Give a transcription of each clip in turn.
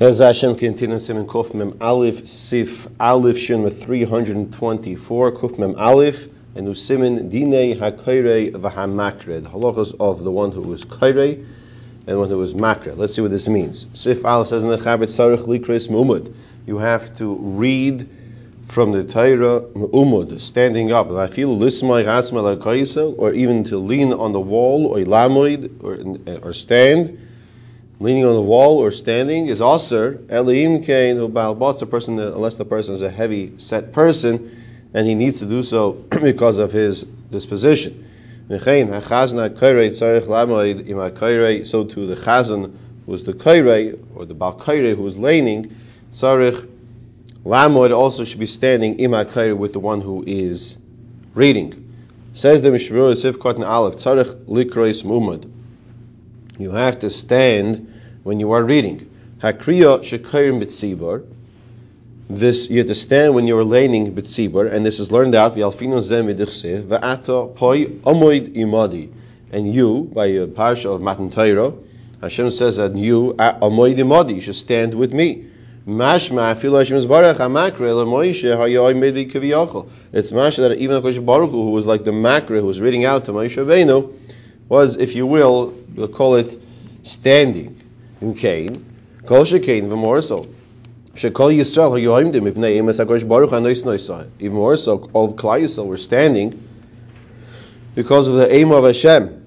As Hashem continues in Kuf Mem Aleph Sif Aleph Shin with 324 Kuf Mem Aleph and Usimin Dine HaKairei V'HaMakre the halachas of the one who was Kairei and one who was Makre. Let's see what this means. Sif Aleph says in the Chabit Sarich Likres Mu'umad you have to read from the Torah Mu'umad standing up or even to lean on the wall or Lamoid or, or stand leaning on the wall or standing is also Elohim Kain the person unless the person is a heavy set person and he needs to do so because of his disposition. So too the chazan who was the kairei or the bal kairei who was leaning tzarich lamoid also should be standing ima kairei with the one who is reading. Says the Mishmur Sif Katan Aleph tzarich likrois mumad. You have to stand when you are reading. Hakriya shekayim b'tzibur. This you have to stand when you are leaning b'tzibur, and this is learned out v'alfinu zem v'dichsev v'ata poi omoid imadi. And you, by a parsha of Matan Torah, Hashem says that you, omoid imadi, you should stand with me. Mashma afilu Hashem zbarach hamakre leMoshe hayoy medi. It's mashma that even Hakadosh Baruch Hu, who was like the makre, who was reading out to Moshe Rabbeinu, was, if you will, we'll call it standing in Cain. Kol shekain v'mor Shekol Yisrael hayoimdim ibnei emes Hakadosh Baruch Hanois Noisai. Even more so, all of Klal Yisrael were standing because of the aim of Hashem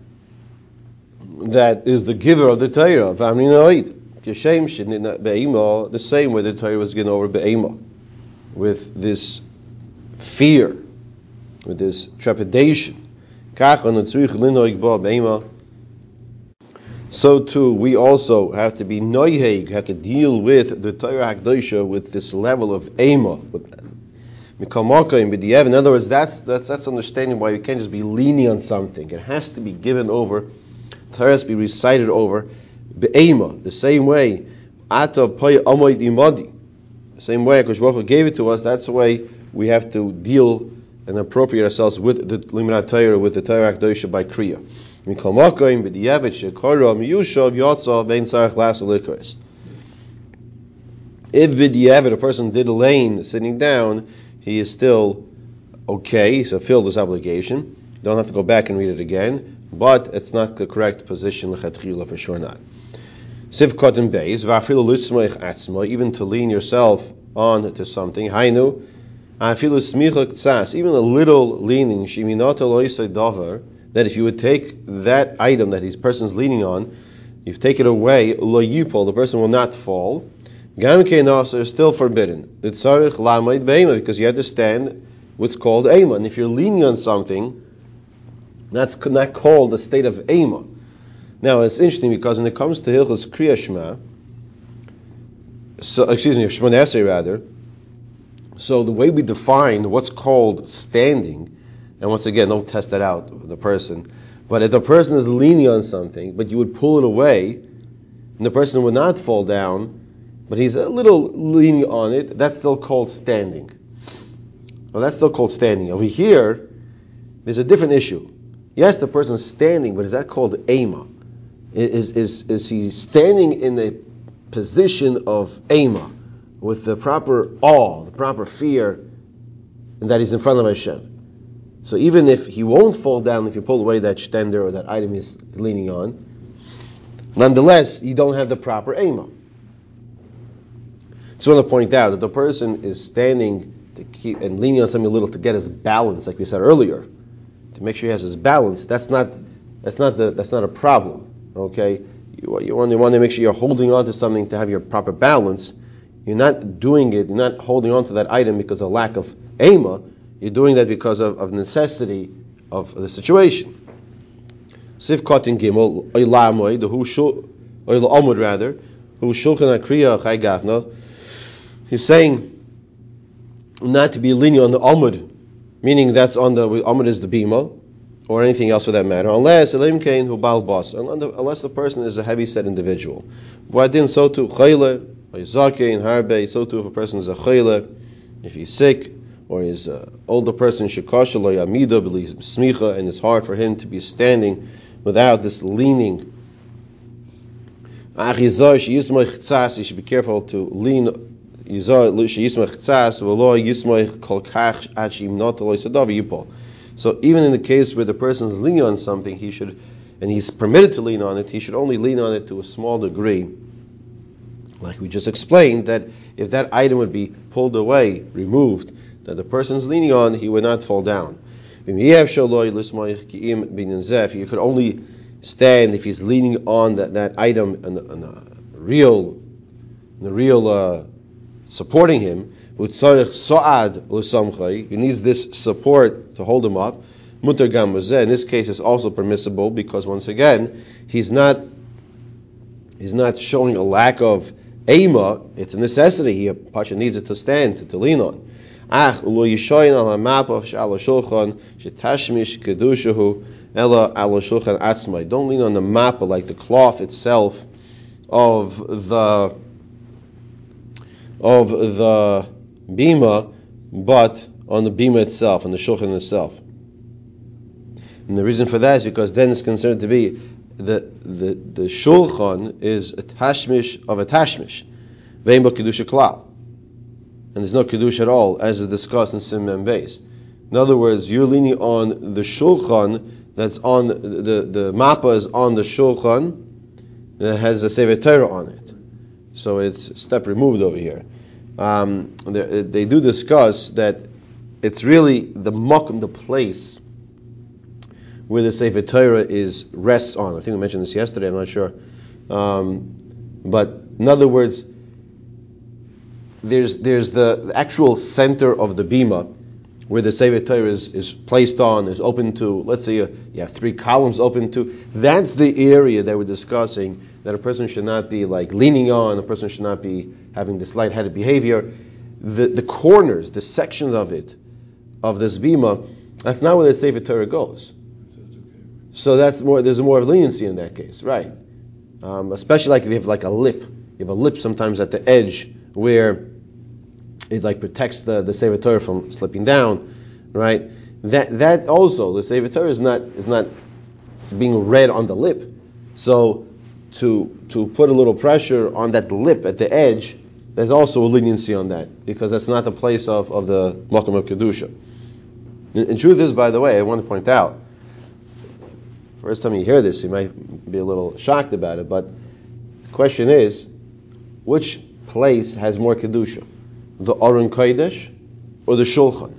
that is the giver of the Torah. V'amrinoid. Kishem be'ema, the same way the Torah was given over be'ema, with this fear, with this trepidation. So too, we also have to be noiheg, have to deal with the Torah Hakdosha with this level of ema. In other words, that's, that's, that's understanding why we can't just be leaning on something. It has to be given over, Torah has to be recited over, be'ema, the same way, ata pay amoid imadi, the same way because Akash gave it to us, that's the way we have to deal and appropriate ourselves with the Limrat Torah, with the Torah Akdosha by Kriya. If Vidyavid, a person did a lane sitting down, he is still okay, he's fulfilled his obligation. Don't have to go back and read it again, but it's not the correct position, for sure not. Siv Kotten Beis, even to lean yourself on to something, Hainu, even a little leaning, that if you would take that item that his person's leaning on, you take it away, lo yipol, the person will not fall. Gam is still forbidden. The tzarich lamaid be'ema, because you have to stand what's called ema. And if you're leaning on something, that's not called a state of ema. Now it's interesting because when it comes to Hilchas Kriya so excuse me, Shemon rather, so the way we define what's called standing, and once again, don't test that out the person, but if the person is leaning on something, but you would pull it away, and the person would not fall down, but he's a little leaning on it, that's still called standing. Well, that's still called standing. Over here, there's a different issue. Yes, the person is standing, but is that called ema? Is, is, is he standing in a position of ema? with the proper awe, the proper fear, and that he's in front of Hashem. So even if he won't fall down if you pull away that stender or that item he's leaning on, nonetheless, you don't have the proper aim. Just want to point out that the person is standing to keep and leaning on something a little to get his balance, like we said earlier, to make sure he has his balance. That's not that's not the that's not a problem. Okay, you, you, want, you want to make sure you're holding on to something to have your proper balance you're not doing it, you're not holding on to that item because of lack of ema. You're doing that because of, of necessity of the situation. Sif Kotin Gimel, Oylamoy, the Hushul, Oylamud rather, who Shulchan Akriya Chai Gafna, he's saying not to be lenient on the Amud, meaning that's on the, Amud is the Bima, or anything else for that matter, unless Elim Kain who Bal Bas, unless the person is a heavy set individual. Vadin so to Chayle, in Harbe, so too if a person is a chayla, if he's sick, or his an older person, shekasha lo yamida smicha, and it's hard for him to be standing without this leaning you should be careful to lean. So even in the case where the person is leaning on something, he should, and he's permitted to lean on it, he should only lean on it to a small degree. Like we just explained, that if that item would be pulled away, removed, that the person is leaning on, he would not fall down. You could only stand if he's leaning on that, that item and, and a real, the real uh, supporting him. He needs this support to hold him up. In this case, it's also permissible because once again, he's not he's not showing a lack of ema. It's a necessity. He Pasha needs it to stand to, to lean on. Ach ulo yishoyin al hamap shal shulchan shetashmish kedushahu ela al shulchan atzmai. Don't lean on the map like the cloth itself of the of the bima, but on the bima itself, on the shulchan itself. And the reason for that is because then it's considered to be the the the shulchan is a tashmish of a tashmish, ve'imba kedusha klal, and there's no kedusha at all, as is discussed in Sim base. In other words, you're leaning on the shulchan that's on the the mappa is on the shulchan that has a sefer Torah on it, so it's step removed over here. Um, they, they do discuss that it's really the makom, the place where the Sefer Torah is rests on. I think we mentioned this yesterday. I'm not sure, um, but in other words, there's there's the, actual center of the bima where the Sefer Torah is, is placed on, is open to. Let's say you, have three columns open to. That's the area that we're discussing that a person should not be like leaning on. A person should not be having this light-headed behavior. The the corners, the sections of it, of this bima, that's not where the Sefer Torah goes. So that's more. There's more leniency in that case, right? Um, especially like if you have like a lip. You have a lip sometimes at the edge where it like protects the the Sefer Torah from slipping down, right? That that also the Sefer Torah is not is not being read on the lip. So to to put a little pressure on that lip at the edge, there's also a leniency on that because that's not the place of, of the Makom of Kedusha. And truth is, by the way, I want to point out First time you hear this, you might be a little shocked about it, but the question is, which place has more kedusha, the Aron Kodesh or the Shulchan?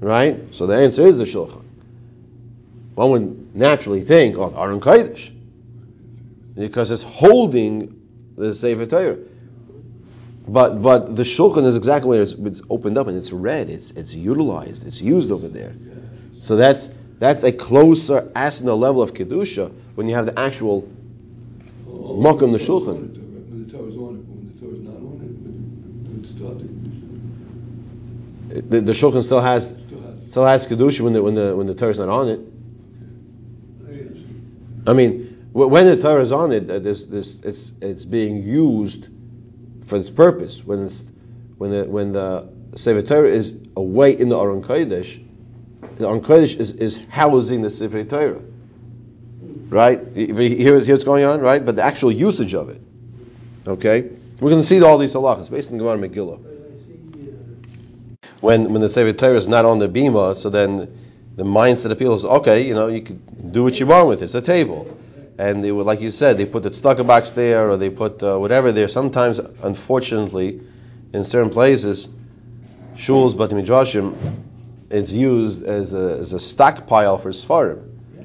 Right. So the answer is the Shulchan. One would naturally think, oh, the Aron Kodesh, because it's holding the Sefer Torah. But but the Shulchan is exactly where it's, it's opened up and it's read, it's it's utilized, it's used over there. So that's that's a closer asana level of kedusha when you have the actual makom the shulchan. The, the shulchan still has still has kedusha when the when the when the Torah is not on it. I mean, when the Torah is on it, uh, this, this, it's it's being used for its purpose. When it's when the when the Sefer Torah is away in the Aron Kodesh, the Aron Kodesh is, is housing the Sefer Torah. Right? Here, here's what's going on, right? But the actual usage of it. Okay? We're going to see all these halachas based on the Gemara Megillah. When, when the Sefer Torah is not on the bima, so then the mindset of people is, okay, you know, you can do what you want with it. It's a table. And they would, like you said, they put the stucco box there or they put uh, whatever there. Sometimes, unfortunately, in certain places, shuls, but midrashim, it's used as a, as a stockpile for yeah.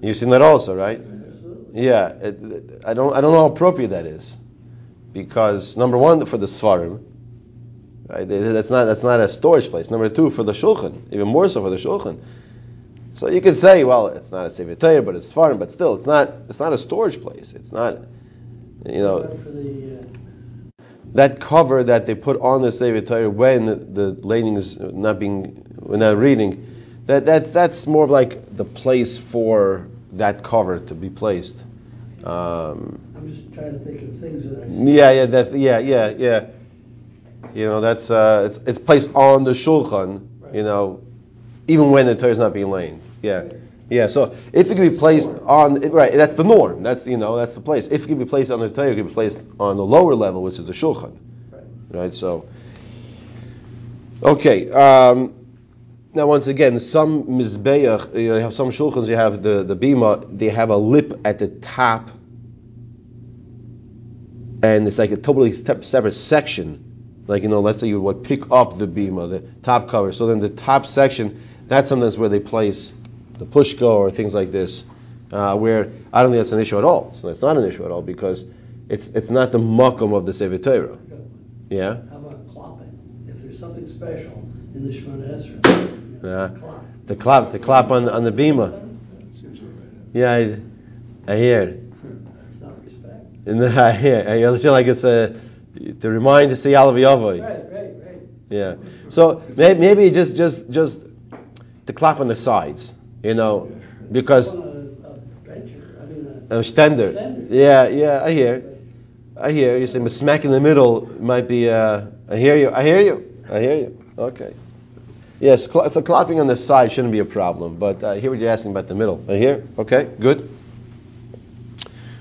You've seen that also, right? Yeah, it, I don't I don't know how appropriate that is, because number one for the Sfarim, right? That's not that's not a storage place. Number two for the Shulchan, even more so for the Shulchan. So you could say, well, it's not a Sefer Torah, but it's Sfarim, but still, it's not it's not a storage place. It's not, you know that cover that they put on the Sefer Torah when the, the laning is not being we're not reading, that that's that's more of like the place for that cover to be placed. Um, I'm just trying to think of things that I see. Yeah, yeah, that's, yeah, yeah, yeah. You know, that's uh, it's it's placed on the shulchan. Right. You know, even when the Torah is not being laid. Yeah, Yeah, so if it can be placed on right, that's the norm. That's you know that's the place. If it can be placed on the Torah, it can be placed on the lower level, which is the shulchan. Right. Right. So, okay. Um, now, once again, some mizbeach, you, know, you have some shulchans. You have the the bima. They have a lip at the top, and it's like a totally separate section. Like you know, let's say you would pick up the bima, the top cover. So then the top section, that's sometimes where they place the pushka or things like this, uh, where I don't think that's an issue at all. So that's not an issue at all because it's it's not the makam of the Sefer Torah. Yeah. How about clopping? If there's something special in the Shemona Esrei, Yeah. clop. The clap, the clap on on the bima. Yeah, I, I hear. That's not respect. And I hear. I understand like it's a to remind to say Alav Yavai. Right, right, right. Yeah. So may- maybe just just just the clap on the sides, you know, because a, a bencher, I mean, a. a stender. Yeah, yeah, I hear. I hear you say, smack in the middle might be. Uh, I hear you. I hear you. I hear you. Okay. Yes, cl- so clapping on the side shouldn't be a problem, but uh, I hear what you're asking about the middle. I hear. Okay, good.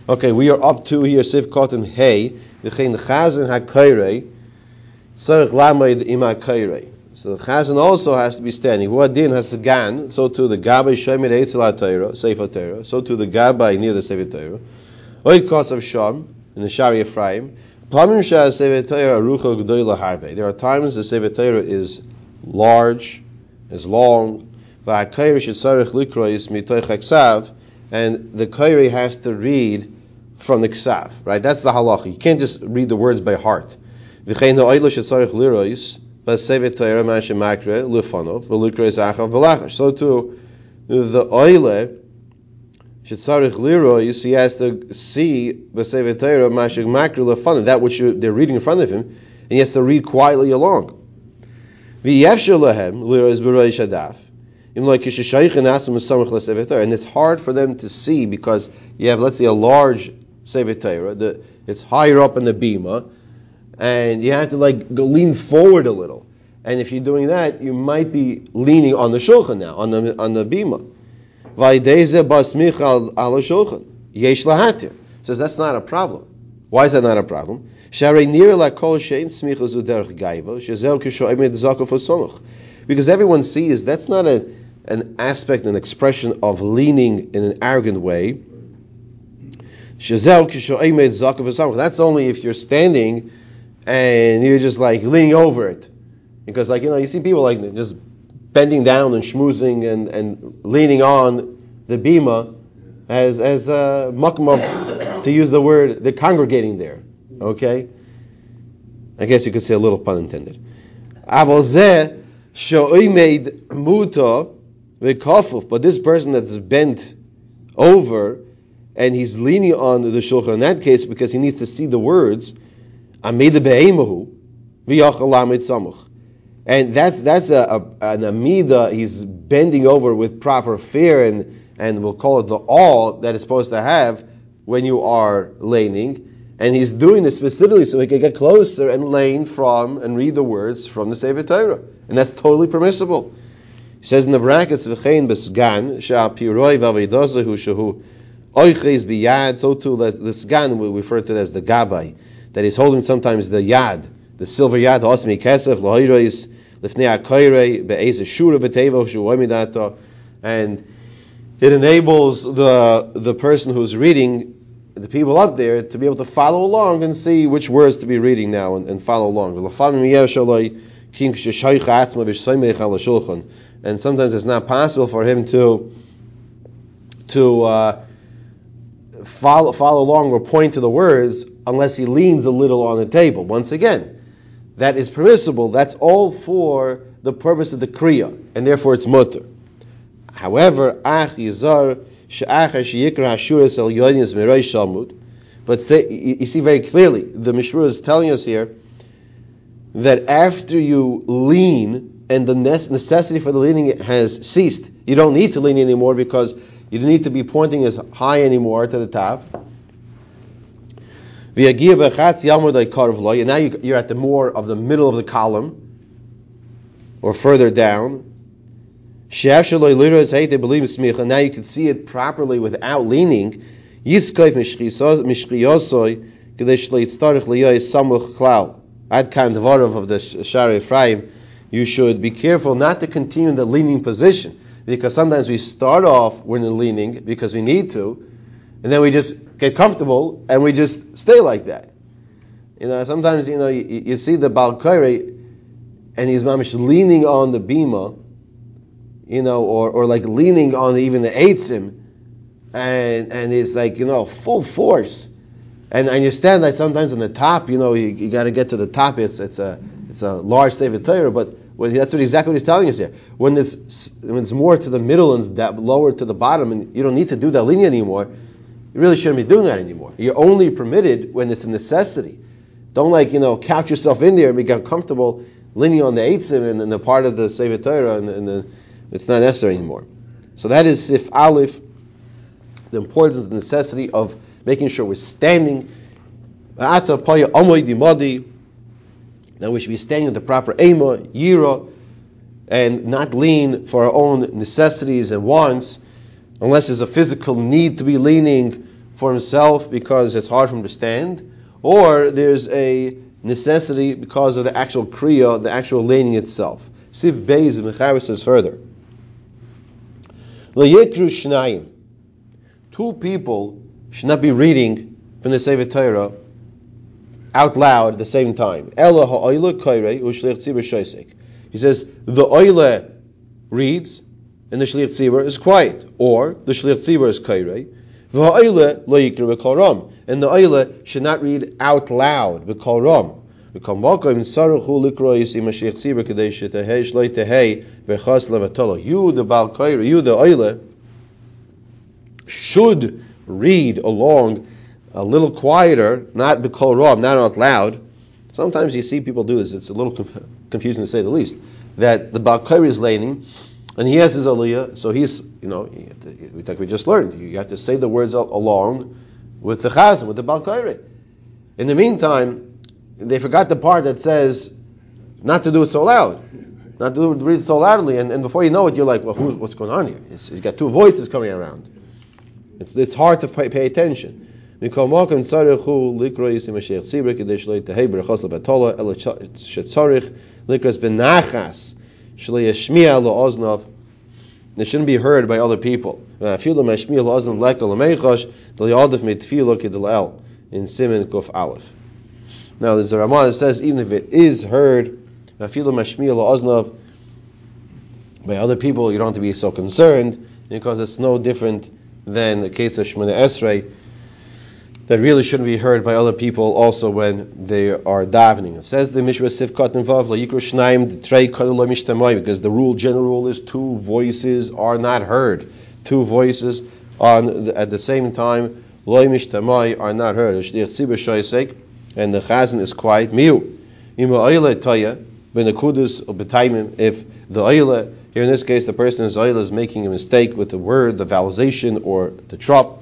Okay, we are up to here Siv Cotton Hey, V'chein Chazan HaKairei, Tzarech Lamed Ima Kairei. So the Chazan also has to be standing. What din has gan, so too the Gabbai Shemer Eitzel HaTorah, Sefer Torah, so too the Gabbai near the Sefer Torah. Oid Kos of Sham, in the Shari Ephraim. Pamim Shah Sefer Torah Rucha G'doyla Harbe. There are times the Sefer Torah is large, is long, V'ha'kairi shetzarech likrois mitoich ha'ksav, and the kairi has to read from the ksav, right? That's the halacha. You can't just read the words by heart. So too, the oile shetzarech lirois, he has to see ma'ashem makre lifanov, that which they're reading in front of him, and he has to read quietly along. V'yefshel lahem lirois b'roish hadaf. And it's hard for them to see because you have, let's say, a large Sefer Torah, the, it's higher up in the bima, and you have to like go lean forward a little. And if you're doing that, you might be leaning on the shulchan now, on the on the bima. Vaydeze basmich al shulchan. Yesh lahatir. Says that's not a problem. Why is that not a problem? Because everyone sees that's not a, an aspect, an expression of leaning in an arrogant way. That's only if you're standing and you're just like leaning over it. Because like, you know, you see people like just bending down and schmoozing and, and leaning on the bima as, as uh, a makam to use the word, they're congregating there. Okay? I guess you could say a little pun intended. But this person that's bent over and he's leaning on the shulchan in that case because he needs to see the words, amida be'emahu samuch. And that's that's a, a, an amida. He's bending over with proper fear, and and we'll call it the awe that is supposed to have when you are laning. And he's doing this specifically so he can get closer and lane from and read the words from the Sefer Torah, and that's totally permissible. He says in the brackets, "V'chein besgan she'apiroi v'avidazahu shehu oiches biyad." So too, the sgan we refer to it as the gabai, that he's holding sometimes the yad, the silver yad, osmi kesef lohirois lifnei akoyrei be'ez shura v'tevo shuoimidato, and it enables the the person who's reading the people up there to be able to follow along and see which words to be reading now and, and follow along. And sometimes it's not possible for him to to uh, follow follow along or point to the words unless he leans a little on the table. Once again, that is permissible. That's all for the purpose of the kriya, and therefore it's mutter. However, ach yizar but say, you see very clearly, the Mishra is telling us here that after you lean and the necessity for the leaning has ceased, you don't need to lean anymore because you don't need to be pointing as high anymore to the top. And now you're at the more of the middle of the column or further down. Now you can see it properly without leaning. Ad kan of the Shari Ephraim. You should be careful not to continue in the leaning position because sometimes we start off when we're leaning because we need to, and then we just get comfortable and we just stay like that. You know, sometimes you know you, you see the Balkairi and he's mamish leaning on the bima, you know, or, or like leaning on even the eitzim, and and it's like you know full force, and and you understand that sometimes on the top, you know, you, you got to get to the top. It's it's a it's a large Sefer Torah, but well, that's what exactly what he's telling us here. When it's when it's more to the middle and that lower to the bottom, and you don't need to do that linear anymore, you really shouldn't be doing that anymore. You're only permitted when it's a necessity. Don't like you know couch yourself in there and become comfortable leaning on the eitzim and, and the part of the Sefer Torah, and, and the, it's not necessary anymore. So that is if Aleph, the importance, the necessity of making sure we're standing. Now we should be standing in the proper ema, yira, and not lean for our own necessities and wants, unless there's a physical need to be leaning for himself because it's hard for him to stand, or there's a necessity because of the actual kriya, the actual leaning itself. Siv Beis Mechaber says further. Yikru Shnayim. Two people should not be reading from the Sefer Torah out loud at the same time. He says the oile reads and the shlich tzibur is quiet, or the shlich tzibur is kaire. V'ha'oile lo yikra v'kol and the oile should not read out loud. You the bal kaire, you the oile should read along a little quieter, not b'kol rob, not out loud. Sometimes you see people do this. It's a little conf- confusing to say the least. That the Balkairi is laning, and he has his aliyah, so he's, you know, to, like we just learned, you have to say the words along with the chazan, with the Balkairi. In the meantime, they forgot the part that says not to do it so loud, not to read it so loudly, and, and before you know it, you're like, well, what's going on here? It's, you've got two voices coming around. It's, it's hard to pay, pay attention. Mikol Malkim Tzarechu Leit Tehei Berachos Ela Benachas Shalei They shouldn't be heard by other people. Afilu Mashmiya Mitfilo In Simen Kuf Aleph. Now there's a Ramah that says even if it is heard uh, Afilu Mashmiya by other people you don't have to be so concerned because it's no different than the case of Shemana Esrei that really shouldn't be heard by other people also when they are davening. It says the Mishra Trei Mishtamai because the rule, general rule is two voices are not heard. Two voices on the, at the same time Loi Mishtamai are not heard. And the Chazan is quiet. Miu. If the Oile here in this case the person is Oile is making a mistake with the word, the vowelization or the trop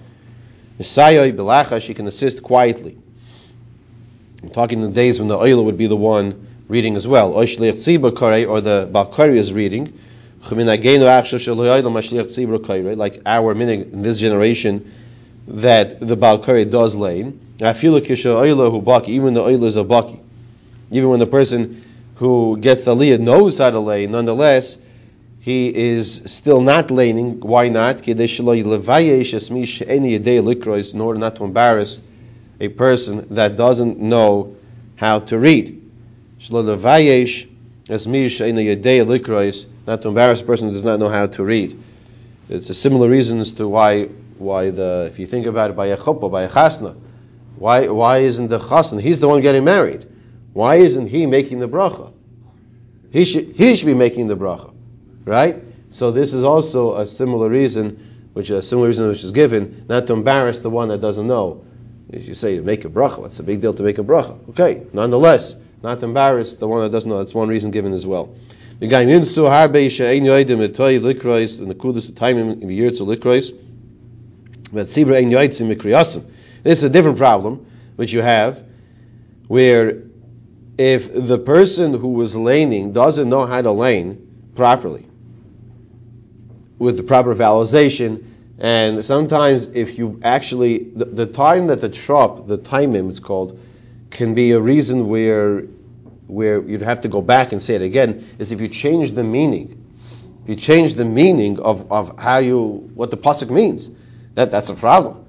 Messiah Belacha, she can assist quietly. I'm talking in the days when the oila would be the one reading as well. Or the Balkari is reading. Like our meaning in this generation, that the Balkari does lane. Even the oila is a baki. Even when the person who gets the aliyah knows how to lay, nonetheless, he is still not laning. Why not? In order not to embarrass a person that doesn't know how to read. Not to embarrass a person who does not know how to read. It's a similar reason as to why why the if you think about it by a chuppah, by a chasna, why why isn't the chasna? He's the one getting married. Why isn't he making the bracha? He should he should be making the bracha. Right? So this is also a similar reason, which a similar reason which is given, not to embarrass the one that doesn't know. If you say make a bracha, what's the big deal to make a bracha? Okay, nonetheless, not to embarrass the one that doesn't know. That's one reason given as well. This is a different problem which you have, where if the person who was laning doesn't know how to lane properly, with the proper vowelization. And sometimes, if you actually, the, the time that the trop, the timing it's called, can be a reason where where you'd have to go back and say it again, is if you change the meaning. If you change the meaning of, of how you, what the pasuk means, that, that's a problem.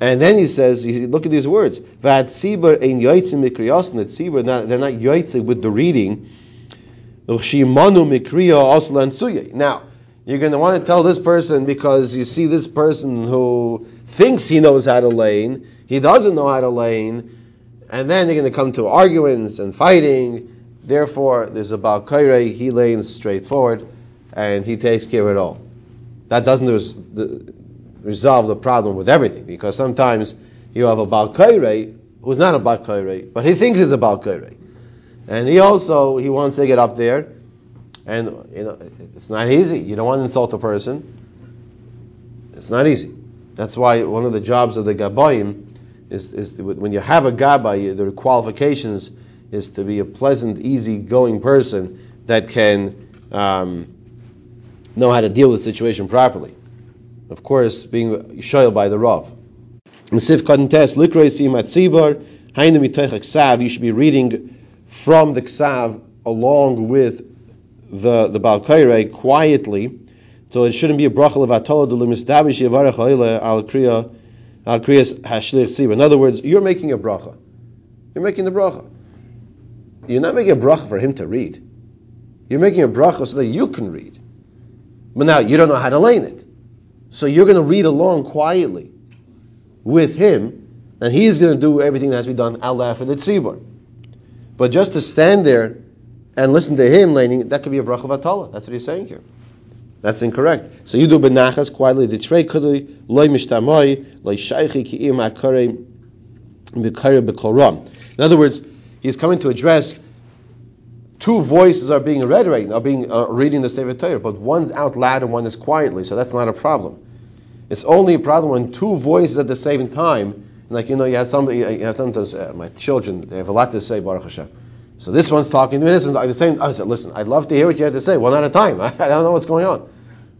And then he says, look at these words, Vad Sibur ein yoitzim mikriyos, that Sibur, they're not yoitzim with the reading, now, you're going to want to tell this person because you see this person who thinks he knows how to lane, he doesn't know how to lane, and then they're going to come to arguments and fighting. Therefore, there's a Balkaire, he lanes straightforward, and he takes care of it all. That doesn't res- the, resolve the problem with everything, because sometimes you have a Balkaire who's not a Balkaire, but he thinks he's a Balkaire. And he also, he wants to get up there, and you know, it's not easy. You don't want to insult a person. It's not easy. That's why one of the jobs of the Gabayim is, is when you have a Gabay, the qualifications is to be a pleasant, easy-going person that can um, know how to deal with the situation properly. Of course, being shoyal by the Rav. You should be reading from the Ksav along with the the Balkaire quietly, so it shouldn't be a bracha of atola delumisdabish yivarech al kriya al kriyas hashlich siba. In other words, you're making a bracha. You're making the bracha. You're not making a bracha for him to read. You're making a bracha so that you can read. But now you don't know how to lane it. So you're going to read along quietly with him, and he's going to do everything that has to be done al and tzibur. But just to stand there and listen to him laning, that could be a bracha vatala. That's what he's saying here. That's incorrect. So you do benachas quietly. The trey kudui loy mishtamoi loy shaychi ki im akare b'kare b'koram. In other words, he's coming to address two voices are being read right now, being uh, reading the Sefer Torah, but one's out loud and one is quietly. So that's not a problem. It's only a problem when two voices at the same time like, you know, you have somebody, you have sometimes, uh, my children, they have a lot to say, Baruch Hashem. So this one's talking to me, this one's the same. I said, listen, I'd love to hear what you have to say, one at a time. I, don't know what's going on.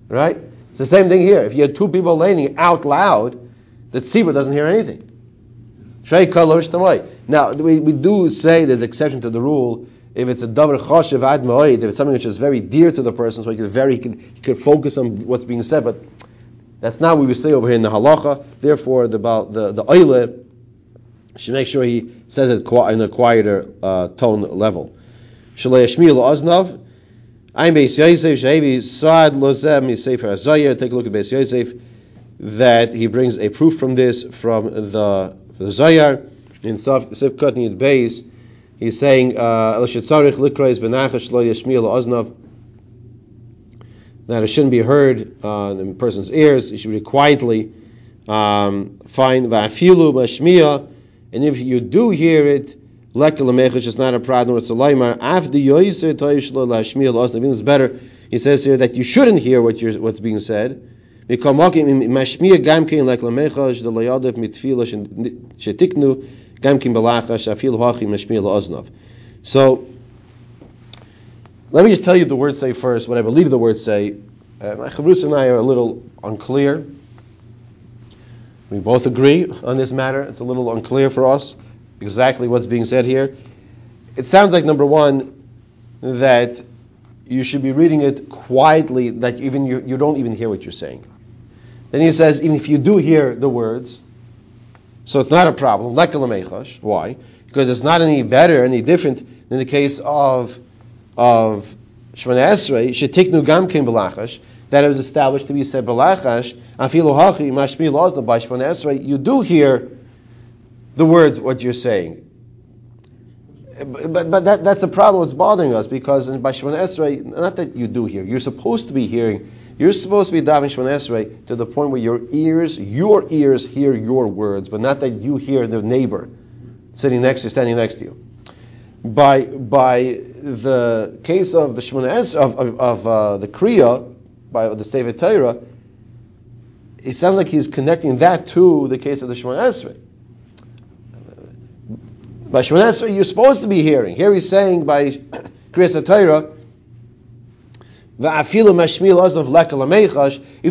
Right? It's the same thing here. If you had two people laning out loud, the tzibur doesn't hear anything. Now, we, we do say there's exception to the rule if it's a davar choshev ad if it's something which is very dear to the person, so he could very he could, he could focus on what's being said, but that's not what we say over here in the halacha. Therefore, the the the oile should make sure he says it in a quieter uh, tone level. Shalei Shmiel Oznav. I'm Beis Yosef Shehevi Saad Lozem Sefer Azayah. Take a look at Beis Yosef that he brings a proof from this from the the Zayar in Sifkat Nid Beis. He's saying uh, El Shetzarich Likrais Benachash Lo Yashmiel Oznav that it shouldn't be heard uh, in a person's ears. You should be quietly. Um, fine, va'afilu mashmiya, and if you do hear it, lekalamechish is not a problem. It's a laimar. After yoiser toishlo lashmiya losnavin is better. He says here that you shouldn't hear what what's being said. So let me just tell you the words say first, what I believe the words say. Uh, my chavrus and I are a little unclear. We both agree on this matter. It's a little unclear for us exactly what's being said here. It sounds like number one that you should be reading it quietly, that even you, you don't even hear what you're saying. Then he says, even if you do hear the words, so it's not a problem. Why? Because it's not any better, any different than the case of of Shemana Esrei, that it was established to be said Belachash, Afilu Hachi, Mashmi Lozna by Shemana Esrei, you do hear the words, what you're saying. But, but that, that's the problem, that's bothering us, because in Shemana Esrei, not that you do hear, you're supposed to be hearing, you're supposed to be davening Shemana Esrei to the point where your ears, your ears hear your words, but not that you hear the neighbor sitting next to you, standing next to you. By by the case of the Shemona Es of of, of uh, the Kriya by the Sefer Torah, it sounds like he's connecting that to the case of the Shemona Esrei. By Shemona Esrei, you're supposed to be hearing. Here he's saying by Kriyas Torah. Even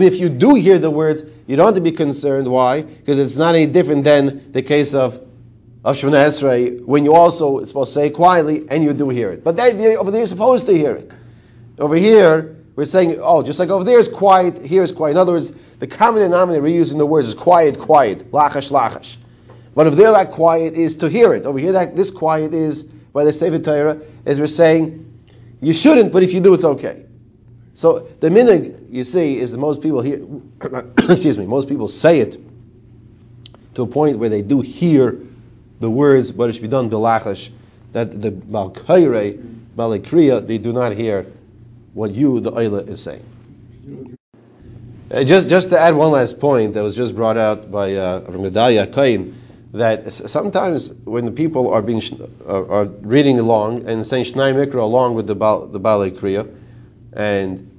if you do hear the words, you don't have to be concerned. Why? Because it's not any different than the case of of Shemona Esrei, when you also it's supposed to say quietly and you do hear it. But that, over there you're supposed to hear it. Over here, we're saying, oh, just like over there is quiet, here is quiet. In other words, the common denominator we're using the words is quiet, quiet, lachash, lachash. But over there, that quiet is to hear it. Over here, that this quiet is by the Sefer Torah, as we're saying, you shouldn't, but if you do, it's okay. So the minig you see is that most people hear, excuse me, most people say it to a point where they do hear the words, but it should be done bilachash, that the balkaire, balikriya, they do not hear what you, the oila, is saying. Uh, just, just to add one last point that was just brought out by uh, Gedalia Kain, that sometimes when the people are being are, are reading along and saying Shnai Mikra along with the Bal, the Balei Kriya, and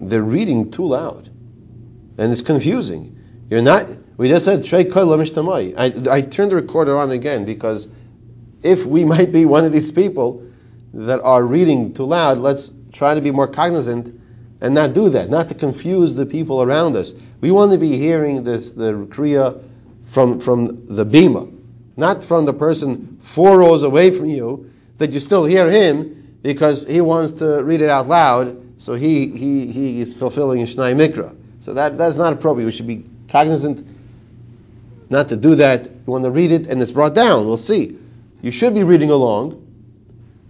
they're reading too loud, and it's confusing. You're not. We just said I I turned the recorder on again because if we might be one of these people that are reading too loud, let's try to be more cognizant and not do that, not to confuse the people around us. We want to be hearing this the kriya from from the bima, not from the person four rows away from you that you still hear him because he wants to read it out loud. So he he he is fulfilling Shnai Mikra. So that that's not appropriate. We should be cognizant not to do that. You want to read it and it's brought down. We'll see. You should be reading along,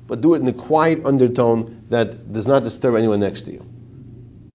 but do it in a quiet undertone that does not disturb anyone next to you.